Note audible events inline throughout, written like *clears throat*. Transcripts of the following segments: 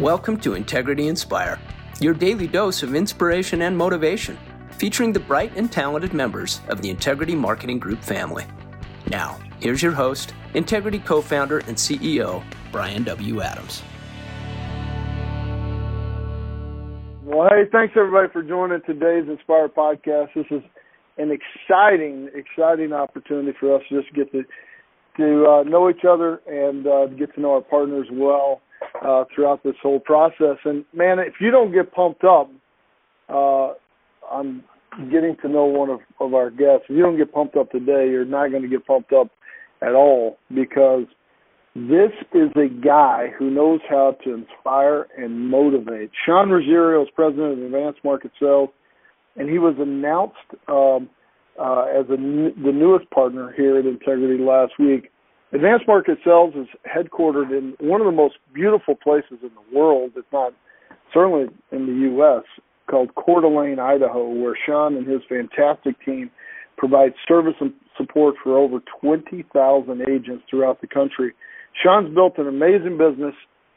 Welcome to Integrity Inspire, your daily dose of inspiration and motivation, featuring the bright and talented members of the Integrity Marketing Group family. Now, here's your host, Integrity co founder and CEO, Bryan W. Adams. Well, hey, thanks everybody for joining today's Inspire podcast. This is an exciting, exciting opportunity for us to just get to to uh, know each other and uh, get to know our partners well uh, throughout this whole process. And man, if you don't get pumped up, uh, I'm getting to know one of, of our guests. If you don't get pumped up today, you're not going to get pumped up at all because this is a guy who knows how to inspire and motivate. Sean Rosario is president of Advanced Market Sales, and he was announced um, uh, as a, the newest partner here at Integrity last week. Advanced Market Sales is headquartered in one of the most beautiful places in the world, if not certainly in the U.S., called Coeur d'Alene, Idaho, where Sean and his fantastic team provide service and support for over 20,000 agents throughout the country. Sean's built an amazing business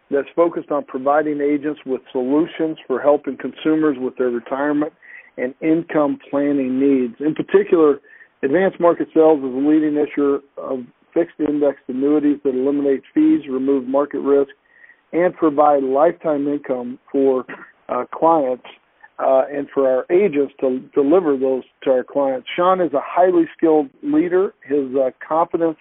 that's focused on providing agents with solutions for helping consumers with their retirement and income planning needs. In particular, Advanced Market Sales is a leading issuer of fixed indexed annuities that eliminate fees, remove market risk, and provide lifetime income for uh, clients uh, and for our agents to deliver those to our clients. Sean is a highly skilled leader. His uh, confidence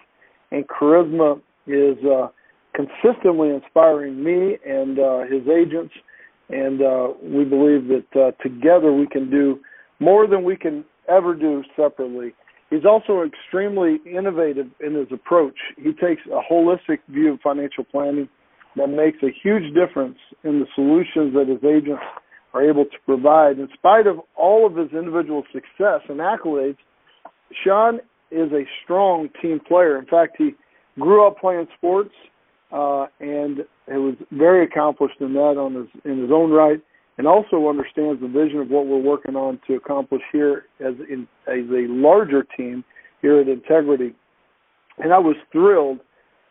and charisma is uh, consistently inspiring me and uh, his agents, and uh, we believe that together we can do more than we can ever do separately. He's also extremely innovative in his approach. He takes a holistic view of financial planning that makes a huge difference in the solutions that his agents are able to provide. In spite of all of his individual success and accolades, Sean is a strong team player. In fact, he grew up playing sports uh, and he was very accomplished in that on his in his own right and also understands the vision of what we're working on to accomplish here as in as a larger team here at Integrity. And I was thrilled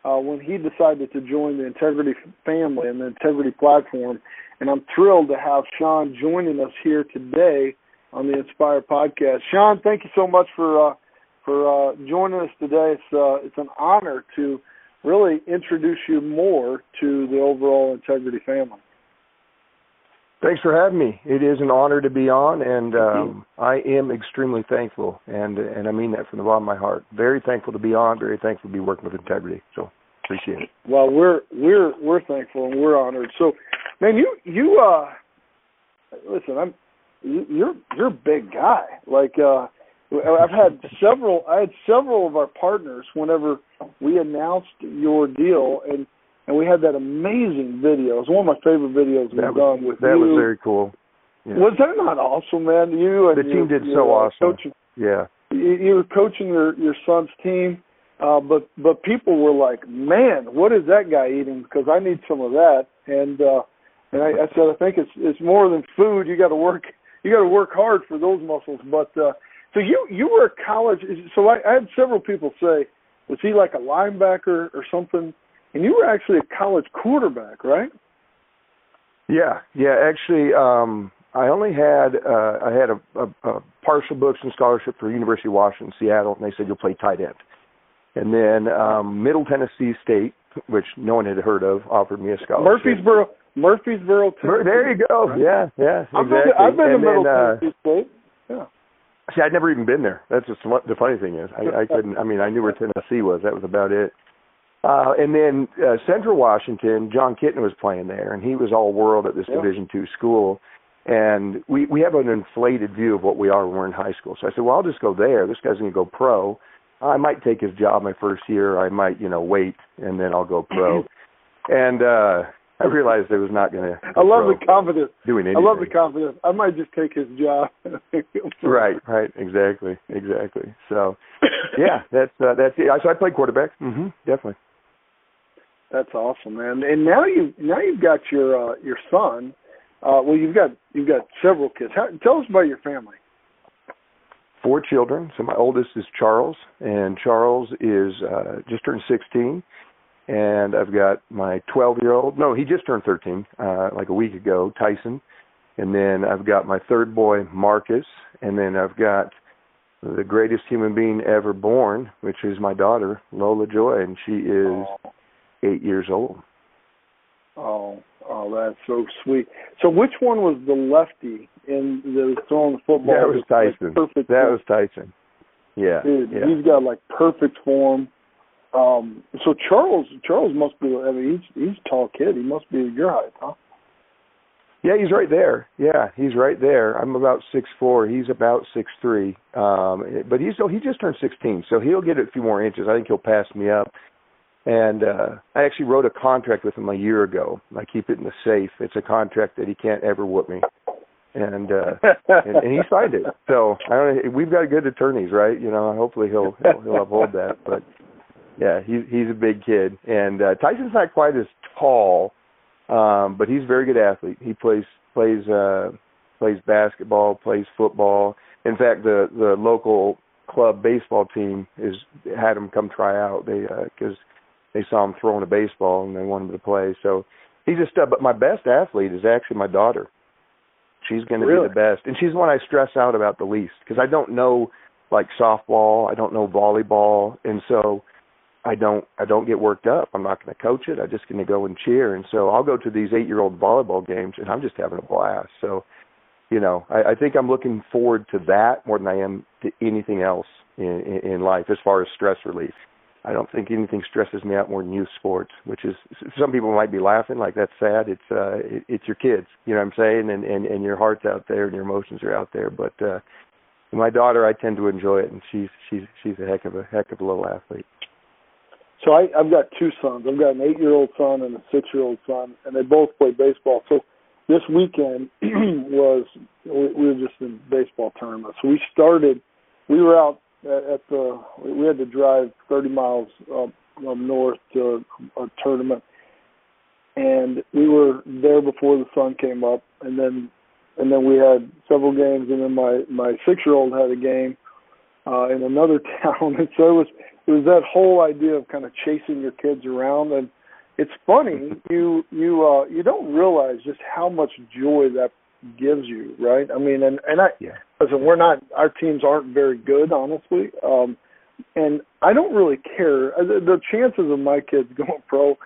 uh, when he decided to join the Integrity family and the Integrity platform. And I'm thrilled to have Sean joining us here today on the Inspire podcast. Sean, thank you so much for uh, for uh, joining us today. It's uh, it's an honor to really introduce you more to the overall Integrity family. Thanks for having me. It is an honor to be on, and um, I am extremely thankful, and and I mean that from the bottom of my heart. Very thankful to be on. Very thankful to be working with Integrity. So appreciate it. Well, we're we're we're thankful and we're honored. So, man, you you uh, listen, I'm you're you're a big guy. Like uh, I've had several I had several of our partners whenever we announced your deal and and we had that amazing video. It was one of my favorite videos we've done with that you. was very cool. Yeah. Was that not awesome, man? You and the team your, did so uh, awesome. Coaching, yeah, you, you were coaching your your son's team, uh, but but people were like, "Man, what is that guy eating?" Because I need some of that. And uh, and I, I said, I think it's it's more than food. You got to work. You got to work hard for those muscles. But uh, so you you were a college. So I, I had several people say, was he like a linebacker or something? And you were actually a college quarterback, right? Yeah, yeah. Actually, um, I only had uh, I had a, a, a partial books and scholarship for University of Washington, Seattle, and they said you'll play tight end. And then um, Middle Tennessee State, which no one had heard of, offered me a scholarship. Murfreesboro, Murfreesboro, Tennessee. There you go. Right? Yeah, yeah, exactly. I've been, I've been to Middle then, uh, Tennessee State. Yeah. See, I'd never even been there. That's just the funny thing is. I, I couldn't. I mean, I knew where Tennessee was. That was about it. Uh, and then uh, Central Washington, Jon Kitna was playing there, and he was all world at this Yeah. Division two school. And we we have an inflated view of what we are when we're in high school. So I said, well, I'll just go there. This guy's going to go pro. I might take his job my first year. I might, you know, wait, and then I'll go pro. *laughs* and uh I realized it was not going to. I love the confidence. Doing anything. I love the confidence. I might just take his job. *laughs* Right, right, exactly, exactly. So, yeah, that's uh, that's it. So I played quarterback. hmm definitely. That's awesome, man. And now you now you've got your uh, your son. Uh, well, you've got you've got several kids. How, tell us about your family. four children. So my oldest is Charles, and Charles is uh, just turned 16, and I've got my 12 year old. No, he just turned 13, uh, like a week ago, Tyson. And then I've got my third boy, Marcus, and then I've got the greatest human being ever born, which is my daughter, Lola Joy, and she is eight years old. Oh, oh, that's so sweet. So, which one was the lefty in the throwing the football? That was Tyson. Like perfect. That was Tyson. Yeah, Dude, yeah. he's got like perfect form. Um, so Charles, Charles must be. I mean, he's he's a tall kid. He must be your height, huh? Yeah, he's right there. Yeah, he's right there. I'm about six four. He's about six three. Um, but he's so he just turned sixteen, so he'll get a few more inches. I think he'll pass me up. And uh I actually wrote a contract with him a year ago. I keep it in the safe. It's a contract that he can't ever whoop me. And uh and, and he signed it. So I don't know we've got good attorneys, right? You know, hopefully he'll he'll, he'll uphold that. But yeah, he's he's a big kid. And uh Tyson's not quite as tall, um, but he's a very good athlete. He plays plays uh plays basketball, plays football. In fact, the the local club baseball team is had him come try out. They because uh, they saw him throwing a baseball and they wanted him to play. So he's a stud. Uh, but my best athlete is actually my daughter. She's going to Really? be the best, and she's the one I stress out about the least because I don't know like softball, I don't know volleyball, and so I don't I don't get worked up. I'm not going to coach it. I'm just going to go and cheer. And so I'll go to these eight year old volleyball games, and I'm just having a blast. So, you know, I, I think I'm looking forward to that more than I am to anything else in, in, in life as far as stress relief. I don't think anything stresses me out more than youth sports, which is some people might be laughing like that's sad. It's uh it, it's your kids, you know what I'm saying, and and and your heart's out there and your emotions are out there. But uh my daughter, I tend to enjoy it, and she's she's she's a heck of a heck of a little athlete. So I, I've got two sons. I've got an eight-year-old son and a six-year-old son, and they both play baseball. So this weekend *clears throat* was we, we were just in baseball tournament. So we started. We were out at, at the. We had to drive 30 miles up, up north to a tournament, and we were there before the sun came up, and then and then we had several games, and then my my six-year-old had a game uh, in another *laughs* town, and so it was it was that whole idea of kind of chasing your kids around. And it's funny *laughs* you you uh you don't realize just how much joy that gives you right? I mean and and i Yeah. Listen we're not our teams aren't very good honestly. Um and i don't really care. Uh, the, the chances of my kids *laughs* going pro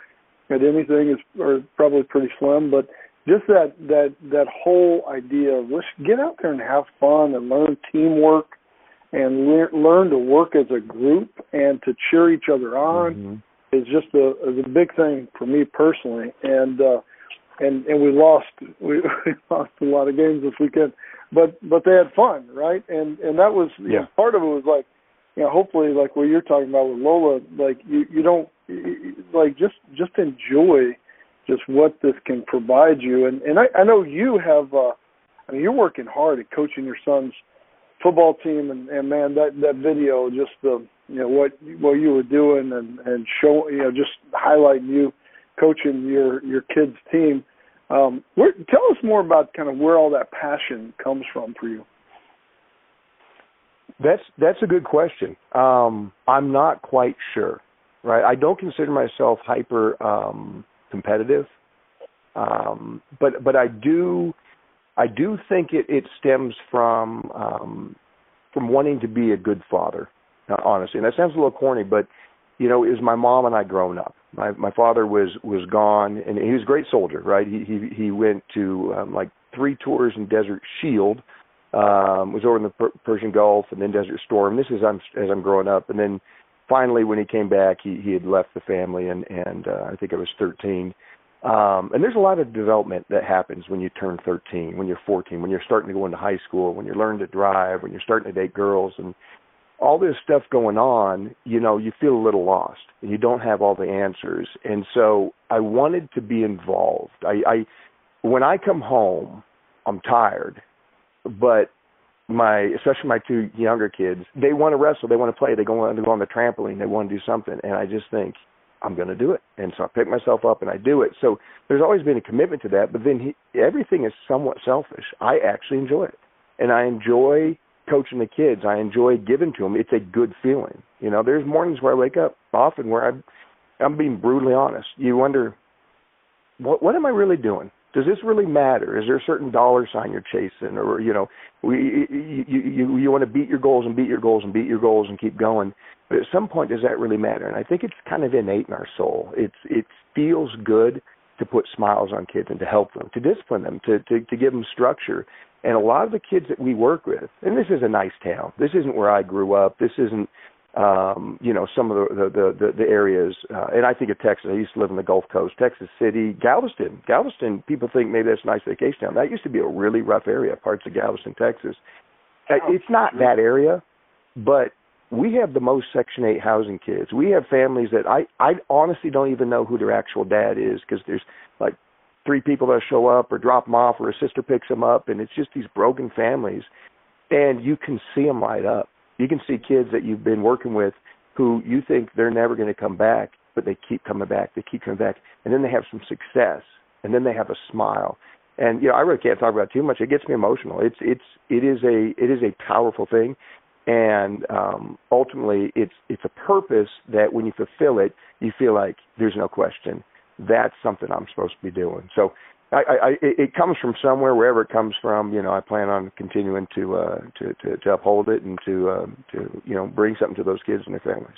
at anything is are probably pretty slim but just that that that whole idea of let's get out there and have fun and learn teamwork and lear learn to work as a group and to cheer each other on Mhm. is just a is a big thing for me personally. And uh and and we lost we, *laughs* we lost a lot of games this weekend but but they had fun right? And and that was you know, Yeah. part of it was like you know hopefully like what you're talking about with Lola like you you don't like just just enjoy just what this can provide you. And and I I know you have uh I mean you're working hard at coaching your sons football team. And, and man that that video just the you know what what you were doing and and show you know just highlighting you coaching your your kids team um where tell us more about kind of where all that passion comes from for you That's that's a good question. Um, I'm not quite sure. Right, I don't consider myself hyper um, competitive, um, but but I do I do think it, it stems from um, from wanting to be a good father. Honestly, and that sounds a little corny, but you know, was my mom and I growing up. My my father was was gone, and he was a great soldier. Right, he he he went to um, like three tours in Desert Shield um was over in the per- Persian Gulf and then Desert Storm. This is I'm as I'm growing up and then finally when he came back he he had left the family and and uh, I think I was 13. Um and there's a lot of development that happens when you turn 13, when you're 14, when you're starting to go into high school, when you're learning to drive, when you're starting to date girls and all this stuff going on, you know, you feel a little lost and you don't have all the answers. And so I wanted to be involved. I I when I come home, I'm tired but my especially my two younger kids they want to wrestle they want to play they go on to go on the trampoline they want to do something and i just think i'm going to do it and so i pick myself up and i do it so there's always been a commitment to that but then he, everything is somewhat selfish i actually enjoy it and i enjoy coaching the kids i enjoy giving to them it's a good feeling you know there's mornings where i wake up often where I'm I'm being brutally honest. You wonder, what what am I really doing? Does this really matter? Is there a certain dollar sign you're chasing, or you know, we you you you want to beat your goals and beat your goals and beat your goals and keep going? But at some point, does that really matter? And I think it's kind of innate in our soul. It's it feels good to put smiles on kids and to help them, to discipline them, to to, to give them structure. And a lot of the kids that we work with, and this is a nice town. This isn't where I grew up. This isn't um, you know, some of the the the, the areas. Uh, and I think of Texas. I used to live in the Gulf Coast, Texas City, Galveston. Galveston. People think maybe that's a nice vacation town. That used to be a really rough area. Parts of Galveston, Texas. Uh, it's not that area, but we have the most Section 8 housing kids. We have families that I I honestly don't even know who their actual dad is because there's like three people that show up or drop them off or a sister picks them up, and it's just these broken families, and you can see them light up you can see kids that you've been working with who you think they're never going to come back, but they keep coming back, they keep coming back, and then they have some success, and then they have a smile. And you know, I really can't talk about it too much. It gets me emotional. It's it's it is a it is a powerful thing, and um, ultimately, it's it's a purpose that when you fulfill it, you feel like there's no question that's something I'm supposed to be doing. So I, I, it comes from somewhere, wherever it comes from. You know, I plan on continuing to uh, to, to to uphold it and to uh, to you know bring something to those kids and their families.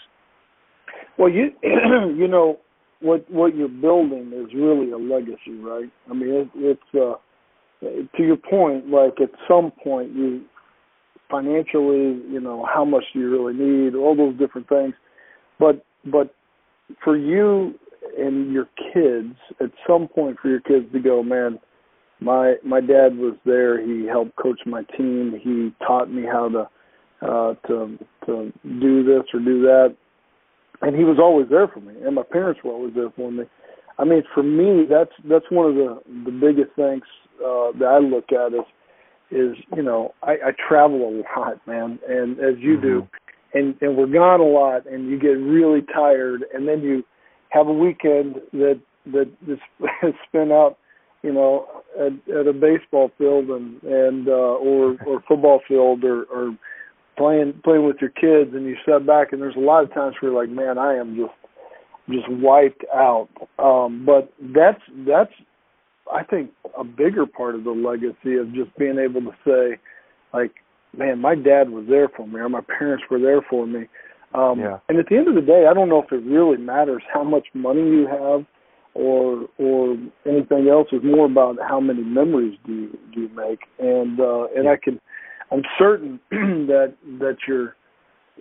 Well, you *clears throat* you know what what you're building is really a legacy, right? I mean, it, it's uh, to your point. Like at some point, you financially, you know, how much do you really need? All those different things, but but for you and your kids at some point for your kids to go, man, my my dad was there. He helped coach my team. He taught me how to uh to to do this or do that. And he was always there for me. And my parents were always there for me. I mean, for me, that's that's one of the the biggest things uh that I look at is is you know I, I travel a lot, man, and as you mm-hmm. do, and and we're gone a lot, and you get really tired, and then you have a weekend that that *laughs* is spent out, you know, at, at a baseball field and and uh, or or football field or or playing playing with your kids, and you sit back and there's a lot of times where you're like, man, I am just just wiped out. Um, but that's that's I think a bigger part of the legacy of just being able to say, like, man, my dad was there for me, or my parents were there for me. Um, yeah. And at the end of the day, I don't know if it really matters how much money you have or or anything else. It's more about how many memories do you do you make. And uh, and I can, I'm certain *clears throat* that that your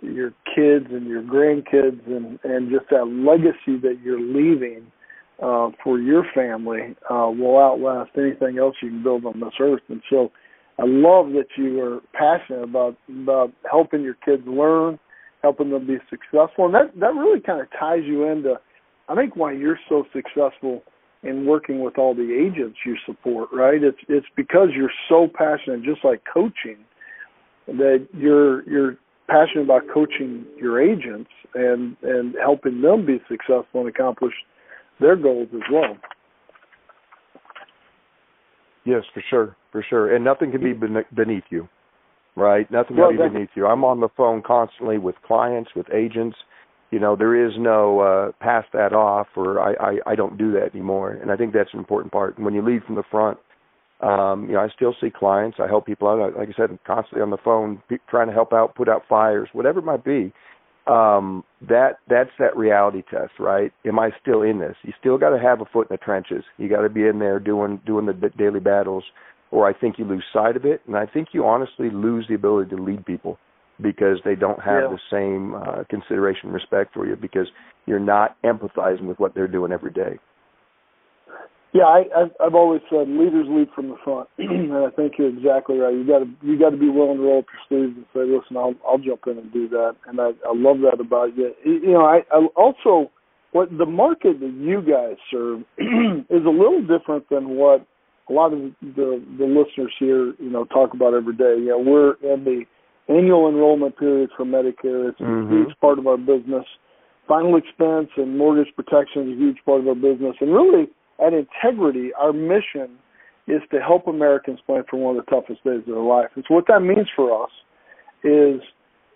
your kids and your grandkids and and just that legacy that you're leaving uh, for your family uh, will outlast anything else you can build on this earth. And so, I love that you are passionate about about helping your kids learn helping them be successful. And that that really kind of ties you into, I think, why you're so successful in working with all the agents you support. Right? It's it's because you're so passionate, just like coaching, that you're you're passionate about coaching your agents and and helping them be successful and accomplish their goals as well. Yes, for sure, for sure, and nothing can be beneath you right? Nothing well, really beneath you. I'm on the phone constantly with clients, with agents. You know, there is no uh, pass that off, or I, I I don't do that anymore. And I think that's an important part. And when you lead from the front, um, you know, I still see clients. I help people out. Like I said, I'm constantly on the phone, trying to help out, put out fires, whatever it might be. Um, that that's that reality test, right? Am I still in this? You still got to have a foot in the trenches. You got to be in there doing doing the daily battles or I think you lose sight of it, and I think you honestly lose the ability to lead people because they don't have yeah. the same uh, consideration and respect for you because you're not empathizing with what they're doing every day. Yeah, I, I've always said leaders lead from the front, *clears throat* and I think you're exactly right. You got to you got to be willing to roll up your sleeves and say, "Listen, I'll I'll jump in and do that." And I I love that about you. You know, I, I also what the market that you guys serve *clears throat* is a little different than what a lot of the the listeners here, you know, talk about every day. You know, we're in the annual enrollment period for Medicare. It's mm-hmm. a huge part of our business. Final expense and mortgage protection is a huge part of our business. And really, at Integrity, our mission is to help Americans plan for one of the toughest days of their life. And so, what that means for us is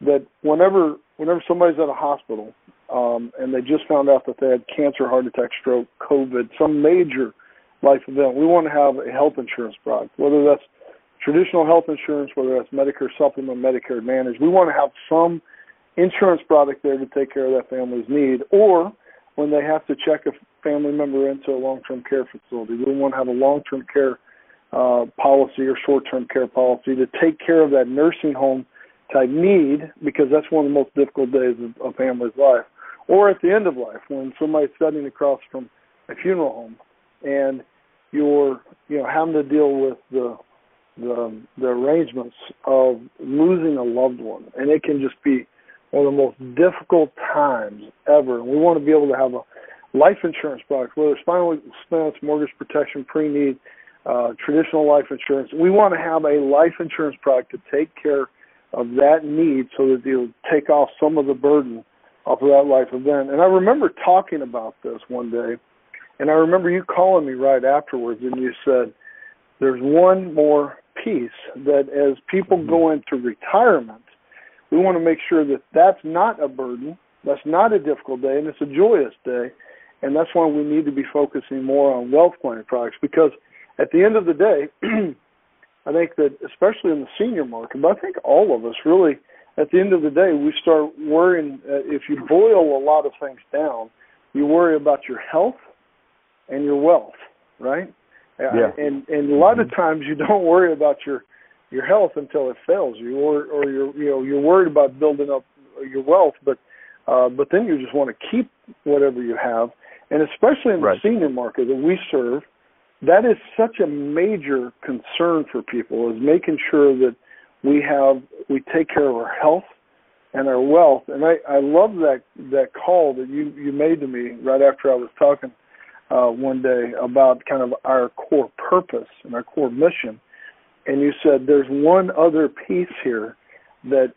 that whenever whenever somebody's at a hospital um, and they just found out that they had cancer, heart attack, stroke, COVID, some major life event. We want to have a health insurance product, whether that's traditional health insurance, whether that's Medicare supplement, Medicare Advantage. We want to have some insurance product there to take care of that family's need, or when they have to check a family member into a long-term care facility, we want to have a long-term care uh, policy or short-term care policy to take care of that nursing home type need because that's one of the most difficult days of a family's life. Or at the end of life when somebody's sitting across from a funeral home and you're you know having to deal with the the the arrangements of losing a loved one and it can just be one of the most difficult times ever. And we want to be able to have a life insurance product, whether it's final expense, mortgage protection, pre-need, uh, traditional life insurance. We want to have a life insurance product to take care of that need so that you'll take off some of the burden off of that life event. And I remember talking about this one day, and I remember you calling me right afterwards, and you said, There's one more piece that as people mm-hmm. go into retirement, we want to make sure that that's not a burden, that's not a difficult day, and it's a joyous day. And that's why we need to be focusing more on wealth planning products because at the end of the day, *clears throat* I think that especially in the senior market, but I think all of us really, at the end of the day, we start worrying. Uh, if you boil a lot of things down, you worry about your health and your wealth, right? Yeah. And and a lot of times you *laughs* don't worry about your your health until it fails you, or or you're you know you're worried about building up your wealth, but uh, but then you just want to keep whatever you have, and especially in the right. senior market that we serve, that is such a major concern for people is making sure that we have we take care of our health and our wealth. And I I love that that call that you you made to me right after I was talking uh, one day about kind of our core purpose and our core mission. And you said there's one other piece here that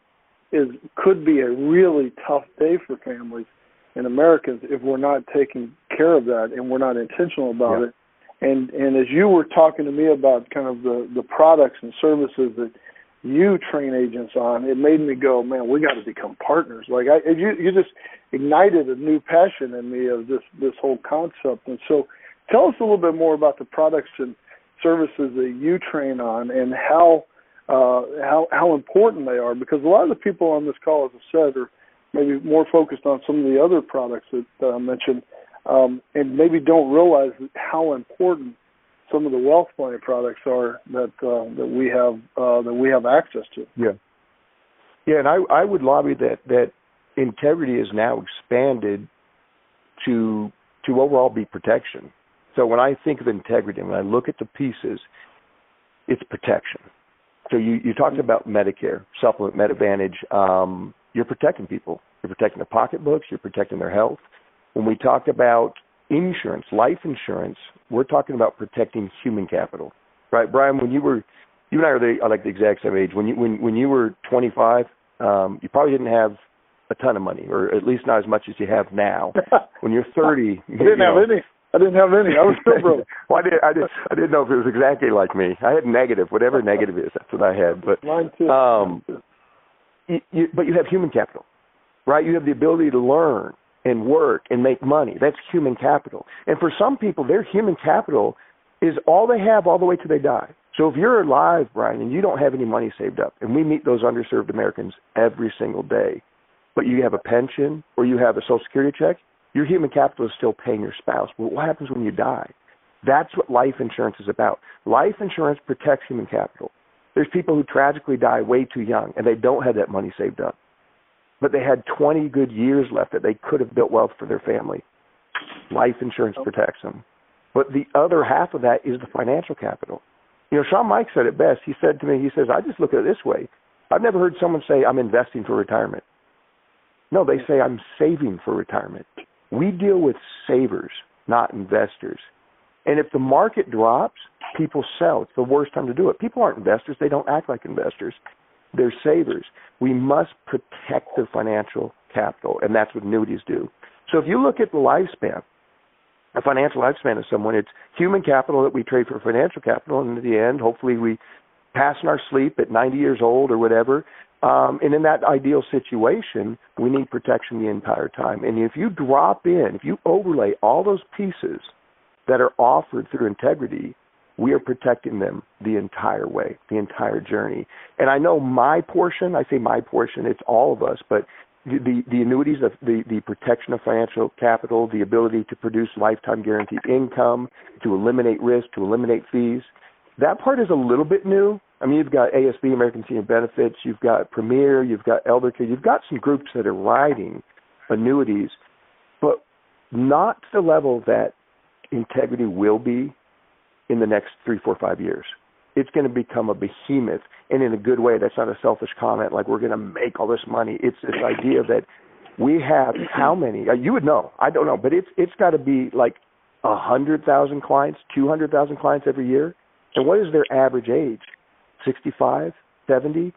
is could be a really tough day for families and Americans if we're not taking care of that and we're not intentional about yeah. it and and as you were talking to me about kind of the the products and services that you train agents on, it made me go, man, we got to become partners. Like I, you you just ignited a new passion in me of this this whole concept. And so, tell us a little bit more about the products and services that you train on and how uh, how how important they are. Because a lot of the people on this call, as I said, are maybe more focused on some of the other products that uh, I mentioned um, and maybe don't realize how important some of the wealth planning products are that uh, that we have uh, that we have access to. Yeah, yeah, and I I would lobby that that integrity is now expanded to to overall be protection. So when I think of integrity, when I look at the pieces, it's protection. So you you talked mm-hmm. about Medicare, supplement, Med Advantage. Um, you're protecting people. You're protecting their pocketbooks. You're protecting their health. When we talk about insurance, life insurance, we're talking about protecting human capital, right? Bryan, when you were, you and I are the, like the exact same age. When you when when you were 25, um, you probably didn't have a ton of money, or at least not as much as you have now. *laughs* when you're 30, I didn't know, have any. I didn't have any. I was still *laughs* broke. well, I did. I did. I didn't know if it was exactly like me. I had negative, whatever negative is. That's what I had. But *laughs* mine too. Um, you, you, but you have human capital, right? You have the ability to learn and work and make money. That's human capital. And for some people, their human capital is all they have all the way till they die. So if you're alive, Bryan, and you don't have any money saved up, and we meet those underserved Americans every single day, but you have a pension or you have a Social Security check, your human capital is still paying your spouse. But what happens when you die? That's what life insurance is about. Life insurance protects human capital. There's people who tragically die way too young and they don't have that money saved up but they had 20 good years left that they could have built wealth for their family. Life insurance protects them. But the other half of that is the financial capital. You know, Shawn Meaike said it best. He said to me, he says, I just look at it this way. I've never heard someone say, I'm investing for retirement. No, they say, I'm saving for retirement. We deal with savers, not investors. And if the market drops, people sell. It's the worst time to do it. People aren't investors. They don't act like investors. They're savers. We must protect their financial capital, and that's what annuities do. So if you look at the lifespan, a financial lifespan of someone, it's human capital that we trade for financial capital, and in the end, hopefully we pass in our sleep at 90 years old or whatever, Um, and in that ideal situation, we need protection the entire time. And if you drop in, if you overlay all those pieces that are offered through integrity, we are protecting them the entire way, the entire journey. And I know my portion, I say my portion, it's all of us, but the, the annuities of the, the protection of financial capital, the ability to produce lifetime guaranteed income, to eliminate risk, to eliminate fees, that part is a little bit new. I mean, you've got ASB, American Senior Benefits, you've got Premier, you've got Eldercare, you've got some groups that are writing annuities, but not to the level that integrity will be in the next three, four, five years. It's going to become a behemoth, and in a good way. That's not a selfish comment. Like we're going to make all this money. It's this idea that we have how many? Uh, you would know. I don't know, but it's it's got to be like a hundred thousand clients, two hundred thousand clients every year. And what is their average age? Sixty-five, seventy.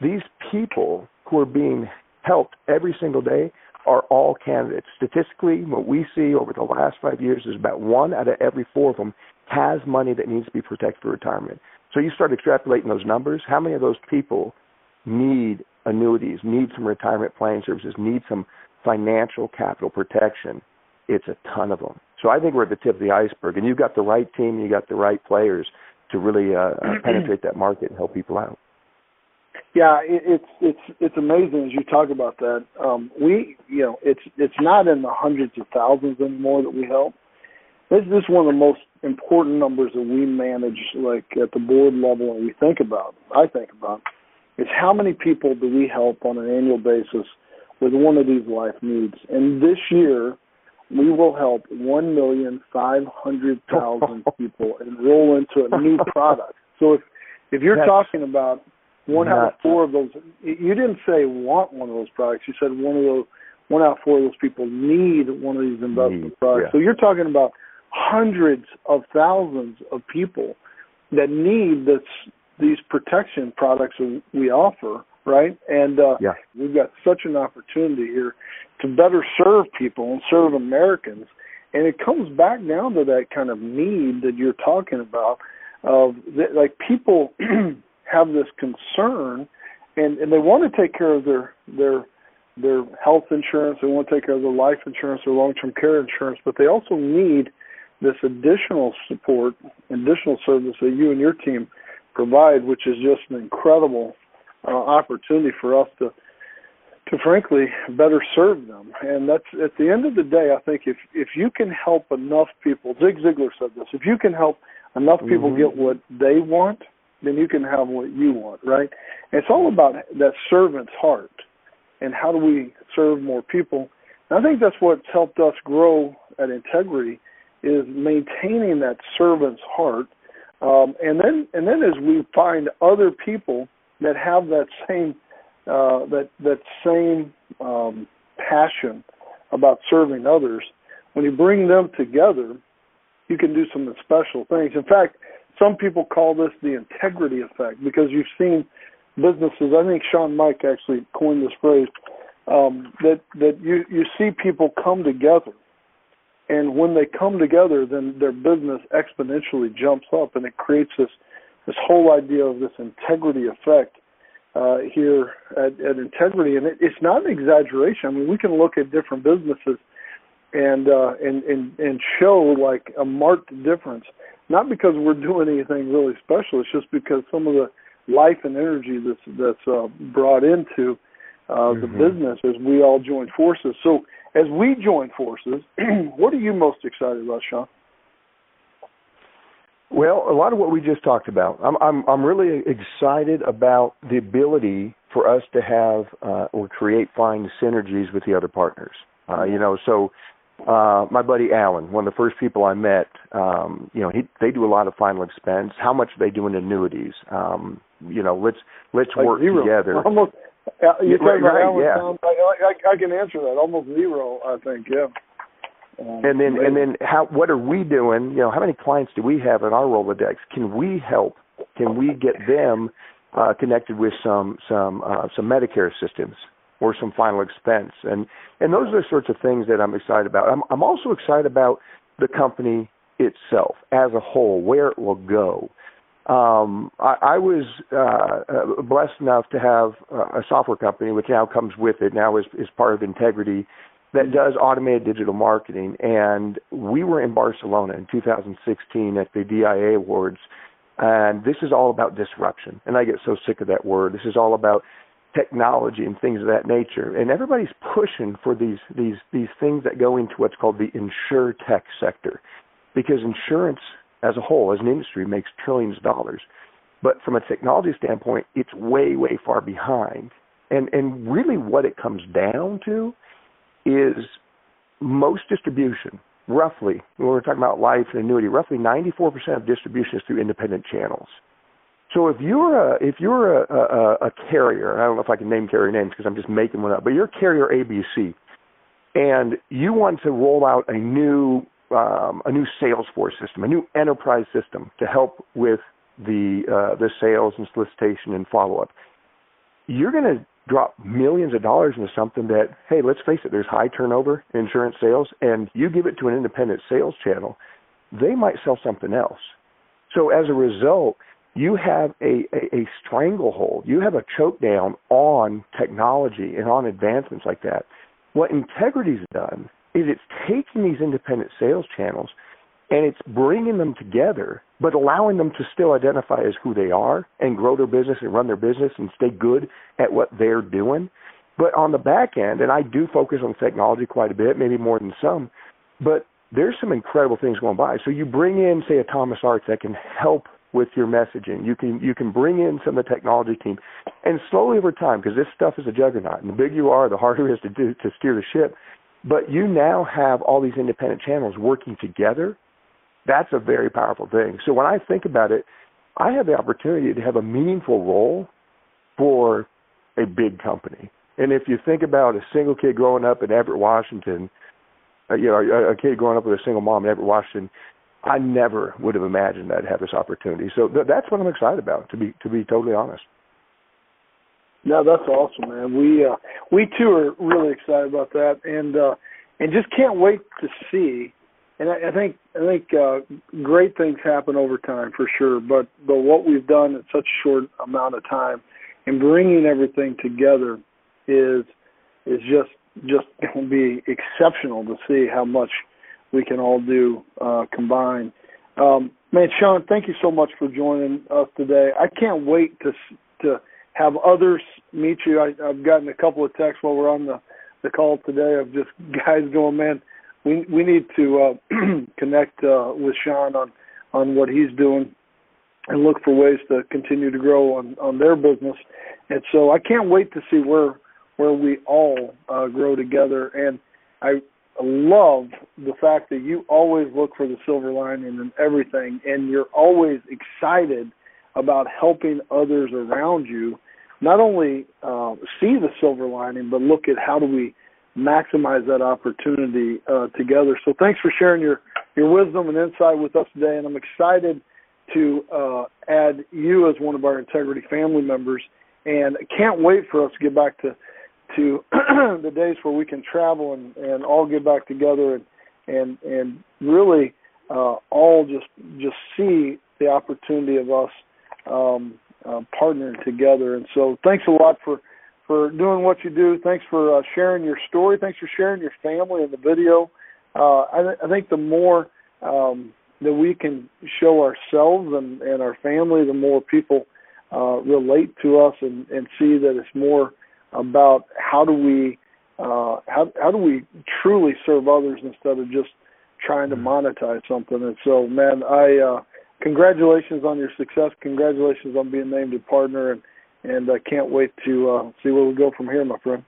These people who are being helped every single day are all candidates. Statistically, what we see over the last five years is about one out of every four of them has money that needs to be protected for retirement. So you start extrapolating those numbers. How many of those people need annuities, need some retirement planning services, need some financial capital protection? It's a ton of them. So I think we're at the tip of the iceberg, and you've got the right team, you've got the right players to really uh, *clears throat* penetrate that market and help people out. Yeah, it, it's it's it's amazing as you talk about that. Um, we, you know, it's it's not in the hundreds of thousands anymore that we help. This, this is one of the most important numbers that we manage, like at the board level, and we think about. I think about is how many people do we help on an annual basis with one of these life needs. And this year, we will help one million five hundred thousand *laughs* people enroll into a new product. So if if you're That's talking about one out of four of those, you didn't say want one of those products. You said one of those, one out of four of those people need one of these investment need, products. Yeah. So you're talking about hundreds of thousands of people that need this these protection products we offer, right? And uh, yeah. we've got such an opportunity here to better serve people and serve Americans. And it comes back down to that kind of need that you're talking about of that, like people *clears throat* have this concern and, and they want to take care of their their their health insurance, they want to take care of their life insurance, their long term care insurance, but they also need this additional support, additional service that you and your team provide, which is just an incredible uh, opportunity for us to to frankly better serve them. And that's at the end of the day, I think if if you can help enough people, Zig Ziglar said this, if you can help enough people mm-hmm. get what they want, then you can have what you want, right? And it's all about that servant's heart and how do we serve more people. And I think that's what's helped us grow at Integrity is maintaining that servant's heart. Um, and then and then as we find other people that have that same uh, that that same um, passion about serving others, when you bring them together, you can do some special things. In fact, some people call this the integrity effect because you've seen businesses. I think Shawn Meaike actually coined this phrase um, that that you you see people come together and when they come together, then their business exponentially jumps up, and it creates this this whole idea of this integrity effect uh, here at, at Integrity. And it, it's not an exaggeration. I mean, we can look at different businesses and uh, and and and show like a marked difference, not because we're doing anything really special. It's just because some of the life and energy that's that's uh, brought into uh, mm-hmm. the business as we all join forces. So as we join forces, *clears throat* what are you most excited about, Sean? Well, a lot of what we just talked about. I'm I'm I'm really excited about the ability for us to have uh, or create fine synergies with the other partners. Uh, you know, so uh, my buddy Alan, one of the first people I met, um, you know, he they do a lot of final expense. How much do they do in annuities? Um, you know, let's let's like work zero. together. Almost uh, you right, right, Alan yeah. I, I, I can answer that. Almost zero, I think. Yeah. Um, and then and then how what are we doing? You know, how many clients do we have in our Rolodex? Can we help? Can we get them uh, connected with some some uh, some Medicare assistance or some final expense? And and those are the sorts of things that I'm excited about. I'm I'm also excited about the company itself as a whole, where it will go. Um, I, I was uh, uh, blessed enough to have uh, a software company, which now comes with it, now is, is part of Integrity, that does automated digital marketing. And we were in Barcelona in 2016 at the DIA Awards, and this is all about disruption. And I get so sick of that word. This is all about technology and things of that nature. And everybody's pushing for these these these things that go into what's called the insure tech sector, because insurance as a whole, as an industry, makes trillions of dollars. But from a technology standpoint, it's way, way far behind. And and really what it comes down to is most distribution, roughly, when we're talking about life and annuity, roughly 94% of distribution is through independent channels. So if you're a if you're a, a, a carrier, I don't know if I can name carrier names because I'm just making one up, but you're carrier ABC, and you want to roll out a new um, a new Salesforce system, a new enterprise system to help with the uh, the sales and solicitation and follow up. You're going to drop millions of dollars into something that, hey, let's face it, there's high turnover in insurance sales, and you give it to an independent sales channel, they might sell something else. So as a result, you have a, a, a stranglehold, you have a choke down on technology and on advancements like that. What Integrity's done is it's taking these independent sales channels and it's bringing them together, but allowing them to still identify as who they are and grow their business and run their business and stay good at what they're doing. But on the back end, and I do focus on technology quite a bit, maybe more than some, but there's some incredible things going by. So you bring in, say, a Thomas Arts that can help with your messaging. You can you can bring in some of the technology team, and slowly over time, because this stuff is a juggernaut, and the bigger you are, the harder it is to do to steer the ship. But you now have all these independent channels working together. That's a very powerful thing. So when I think about it, I have the opportunity to have a meaningful role for a big company. And if you think about a single kid growing up in Everett, Washington, uh, you know, a, a kid growing up with a single mom in Everett, Washington, I never would have imagined I'd have this opportunity. So th- that's what I'm excited about, to be to be totally honest. No, that's awesome, man. We uh, we too are really excited about that, and uh, and just can't wait to see. And I, I think I think uh, great things happen over time for sure. But but what we've done in such a short amount of time, and bringing everything together, is is just just going to be exceptional to see how much we can all do uh, combined. Um, man, Sean, thank you so much for joining us today. I can't wait to to have others meet you. I, I've gotten a couple of texts while we're on the the call today of just *laughs* guys going, man, we we need to uh, *clears throat* connect uh, with Sean on on what he's doing and look for ways to continue to grow on on their business. And so I can't wait to see where where we all uh, grow together. And I love the fact that you always look for the silver lining in everything, and you're always excited about helping others around you not only uh, see the silver lining, but look at how do we maximize that opportunity uh, together. So thanks for sharing your your wisdom and insight with us today, and I'm excited to uh, add you as one of our integrity family members, and can't wait for us to get back to to *clears throat* the days where we can travel and, and all get back together and and and really uh, all just just see the opportunity of us um, uh, partnering together. And so, thanks a lot for for doing what you do. Thanks for uh, sharing your story. Thanks for sharing your family in the video. Uh, I, th- I think the more um, that we can show ourselves and, and our family, the more people uh, relate to us and, and see that it's more about how do we uh, how how do we truly serve others instead of just trying to mm-hmm. monetize something. And so, man, I uh, congratulations on your success. Congratulations on being named a partner, and and I can't wait to uh, see where we go from here, my friend.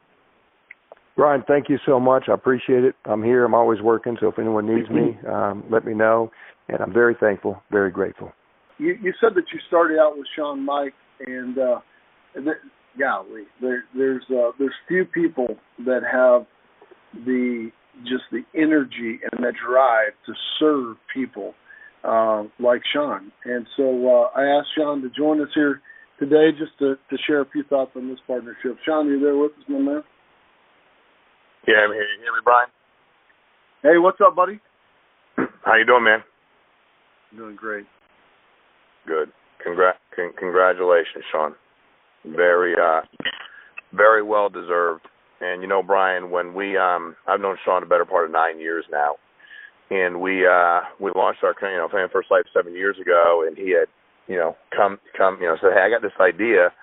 Bryan, thank you so much. I appreciate it. I'm here. I'm always working. So if anyone needs me, um, let me know. And I'm very thankful, very grateful. You, you said that you started out with Shawn Meaike, and uh, golly, there, there's uh, there's few people that have the just the energy and the drive to serve people uh, like Sean. And so uh, I asked Sean to join us here today just to, to share a few thoughts on this partnership. Sean, are you there with us, my man? Yeah, I'm here. You hear me, Bryan? Hey, what's up, buddy? How you doing, man? Doing great. Good. Congra- con- congratulations, Sean. Very, uh, very well deserved. And you know, Bryan, when we, um, I've known Sean a better part of nine years now, and we, uh, we launched our, you know, Family First Life seven years ago, and he had, you know, come, come, you know, said, hey, I got this idea,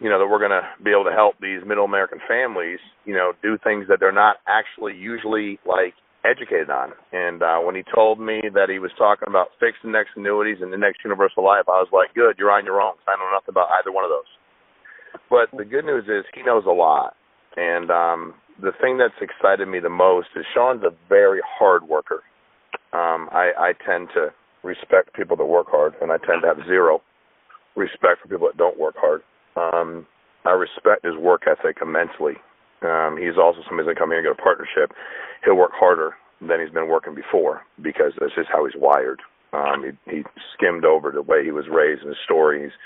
you know, that we're going to be able to help these middle American families, you know, do things that they're not actually usually like educated on. And uh, when he told me that he was talking about fixed index annuities and index universal life, I was like, good, you're on your own. I know nothing about either one of those. But the good news is he knows a lot. And um, the thing that's excited me the most is Sean's a very hard worker. Um, I, I tend to respect people that work hard, and I tend to have zero respect for people that don't work hard. Um, I respect his work ethic immensely. Um, he's also somebody that come here and get a partnership. He'll work harder than he's been working before because that's just how he's wired. Um, he, he skimmed over the way he was raised in his story. He's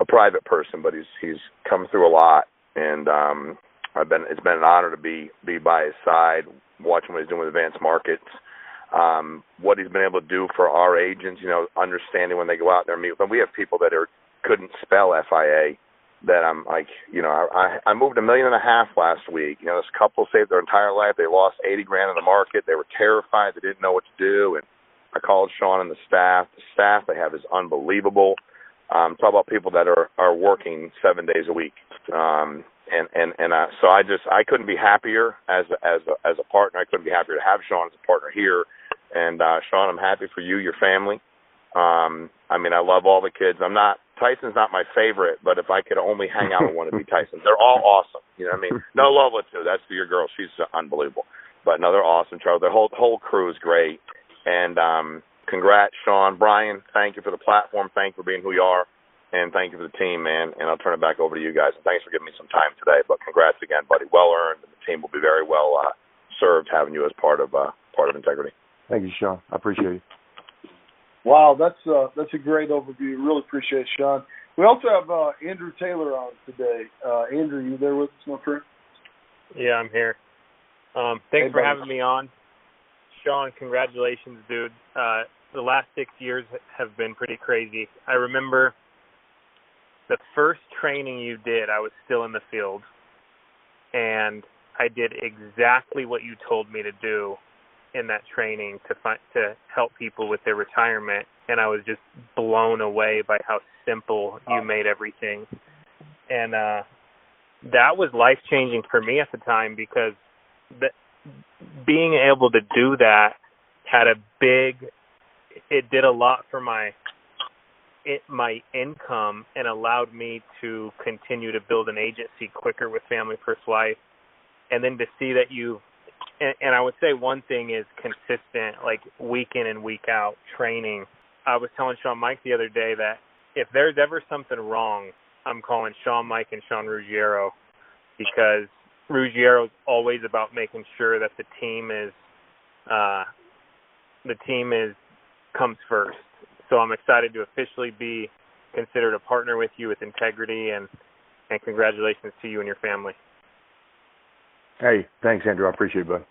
a private person, but he's he's come through a lot, and um, I've been it's been an honor to be be by his side, watching what he's doing with advanced markets, um, what he's been able to do for our agents. You know, understanding when they go out there and meet. And we have people that are couldn't spell FIA. That I'm like, you know, I I moved a million and a half last week. You know, this couple saved their entire life. They lost eighty grand in the market. They were terrified. They didn't know what to do. And I called Sean and the staff. The staff they have is unbelievable. Um, talk about people that are are working seven days a week. Um, and and and uh, so I just I couldn't be happier as as as a partner. I couldn't be happier to have Sean as a partner here. And uh, Sean, I'm happy for you, your family. Um, I mean, I love all the kids. I'm not Tyson's not my favorite, but if I could only hang out with one, it'd be Tyson. They're all awesome. You know what I mean? No, *laughs* Lola too. That's for your girl. She's unbelievable. But no, they're awesome. Charles, the whole whole crew is great. And um, congrats, Sean, Bryan. Thank you for the platform. Thank you for being who you are and thank you for the team, man. And I'll turn it back over to you guys. And thanks for giving me some time today. But congrats again, buddy. Well earned. The team will be very well uh, served having you as part of uh, part of integrity. Thank you, Sean. I appreciate it. Wow, that's uh, that's a great overview. Really appreciate it, Sean. We also have uh, Andrew Taylor on today. Uh, Andrew, you there with us, my friend? Yeah, I'm here. Um, thanks hey, for buddy. having me on, Sean. Congratulations, dude. Uh, the last six years have been pretty crazy. I remember the first training you did, I was still in the field, and I did exactly what you told me to do in that training to find to help people with their retirement, and I was just blown away by how simple you made everything, and uh, that was life changing for me at the time because the, being able to do that had a big it did a lot for my it, my income and allowed me to continue to build an agency quicker with Family First Life. And then to see that you, and, and I would say one thing is consistent, like week in and week out training. I was telling Shawn Meaike the other day that if there's ever something wrong, I'm calling Shawn Meaike and Sean Ruggiero because Ruggiero's always about making sure that the team is, uh, the team is comes first so I'm excited to officially be considered a partner with you with integrity and and congratulations to you and your family. Hey, thanks, Andrew. I appreciate it, bud.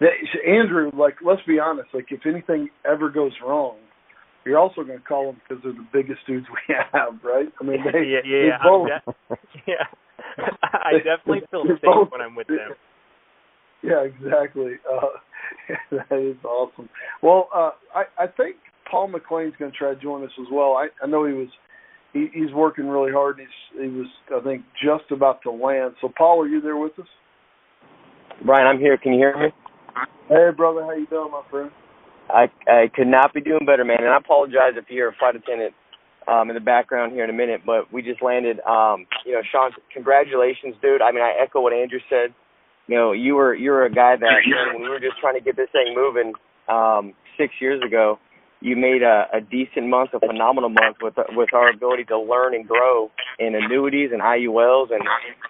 Yeah, so Andrew, like, let's be honest. Like, if anything ever goes wrong, you're also going to call them because they're the biggest dudes we *laughs* have, right? I mean, *laughs* they, yeah, yeah, they yeah. both, I'm de- yeah. *laughs* I definitely feel safe both- when I'm with them. Yeah, exactly. Uh, that is awesome. Well, uh, I, I think Paul McLean's going to try to join us as well. I, I know he was he, he's working really hard. And he's he was I think just about to land. So Paul, are you there with us? Bryan, I'm here. Can you hear me? Hey, brother, how you doing, my friend? I I could not be doing better, man. And I apologize if you hear a flight attendant um, in the background here in a minute, but we just landed. Um, you know, Sean, congratulations, dude. I mean, I echo what Andrew said. You know, you were you were a guy that you know, when we were just trying to get this thing moving um, six years ago. You made a, a decent month, a phenomenal month with with our ability to learn and grow in annuities and IULs. And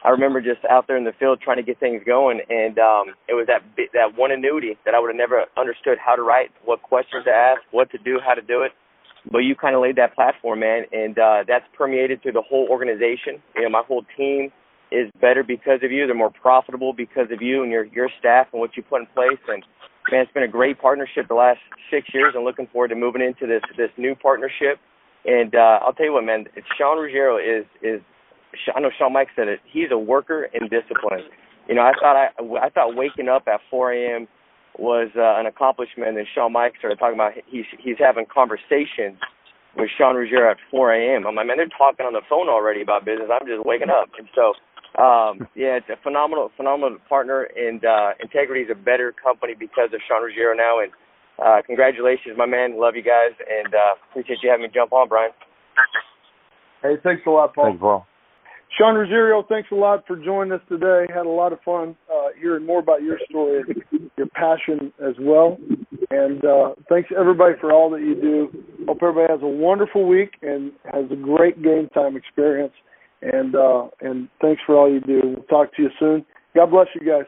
I remember just out there in the field trying to get things going, and um, it was that that one annuity that I would have never understood how to write, what questions to ask, what to do, how to do it. But you kind of laid that platform, man, and uh, that's permeated through the whole organization. You know, my whole team is better because of you. They're more profitable because of you and your your staff and what you put in place. And man, it's been a great partnership the last six years. and looking forward to moving into this this new partnership And uh, I'll tell you what, man, Sean Ruggiero is is. I know Shawn Meaike said it. He's a worker and discipline. You know, I thought I I thought waking up at 4 a.m. was uh, an accomplishment, and Shawn Meaike started talking about he's he's having conversations with Sean Ruggiero at 4 a.m. I'm like, man, they're talking on the phone already about business. I'm just waking up, and so um, yeah, it's a phenomenal phenomenal partner, and uh, Integrity is a better company because of Sean Ruggiero now. And uh, congratulations, my man. Love you guys, and uh, appreciate you having me jump on, Bryan. Hey, thanks a lot, Paul. Thanks, Paul. Sean Ruggiero, thanks a lot for joining us today. Had a lot of fun uh, hearing more about your story, your passion as well. And uh, thanks everybody for all that you do. Hope everybody has a wonderful week and has a great game time experience. And uh, and thanks for all you do. We'll talk to you soon. God bless you guys.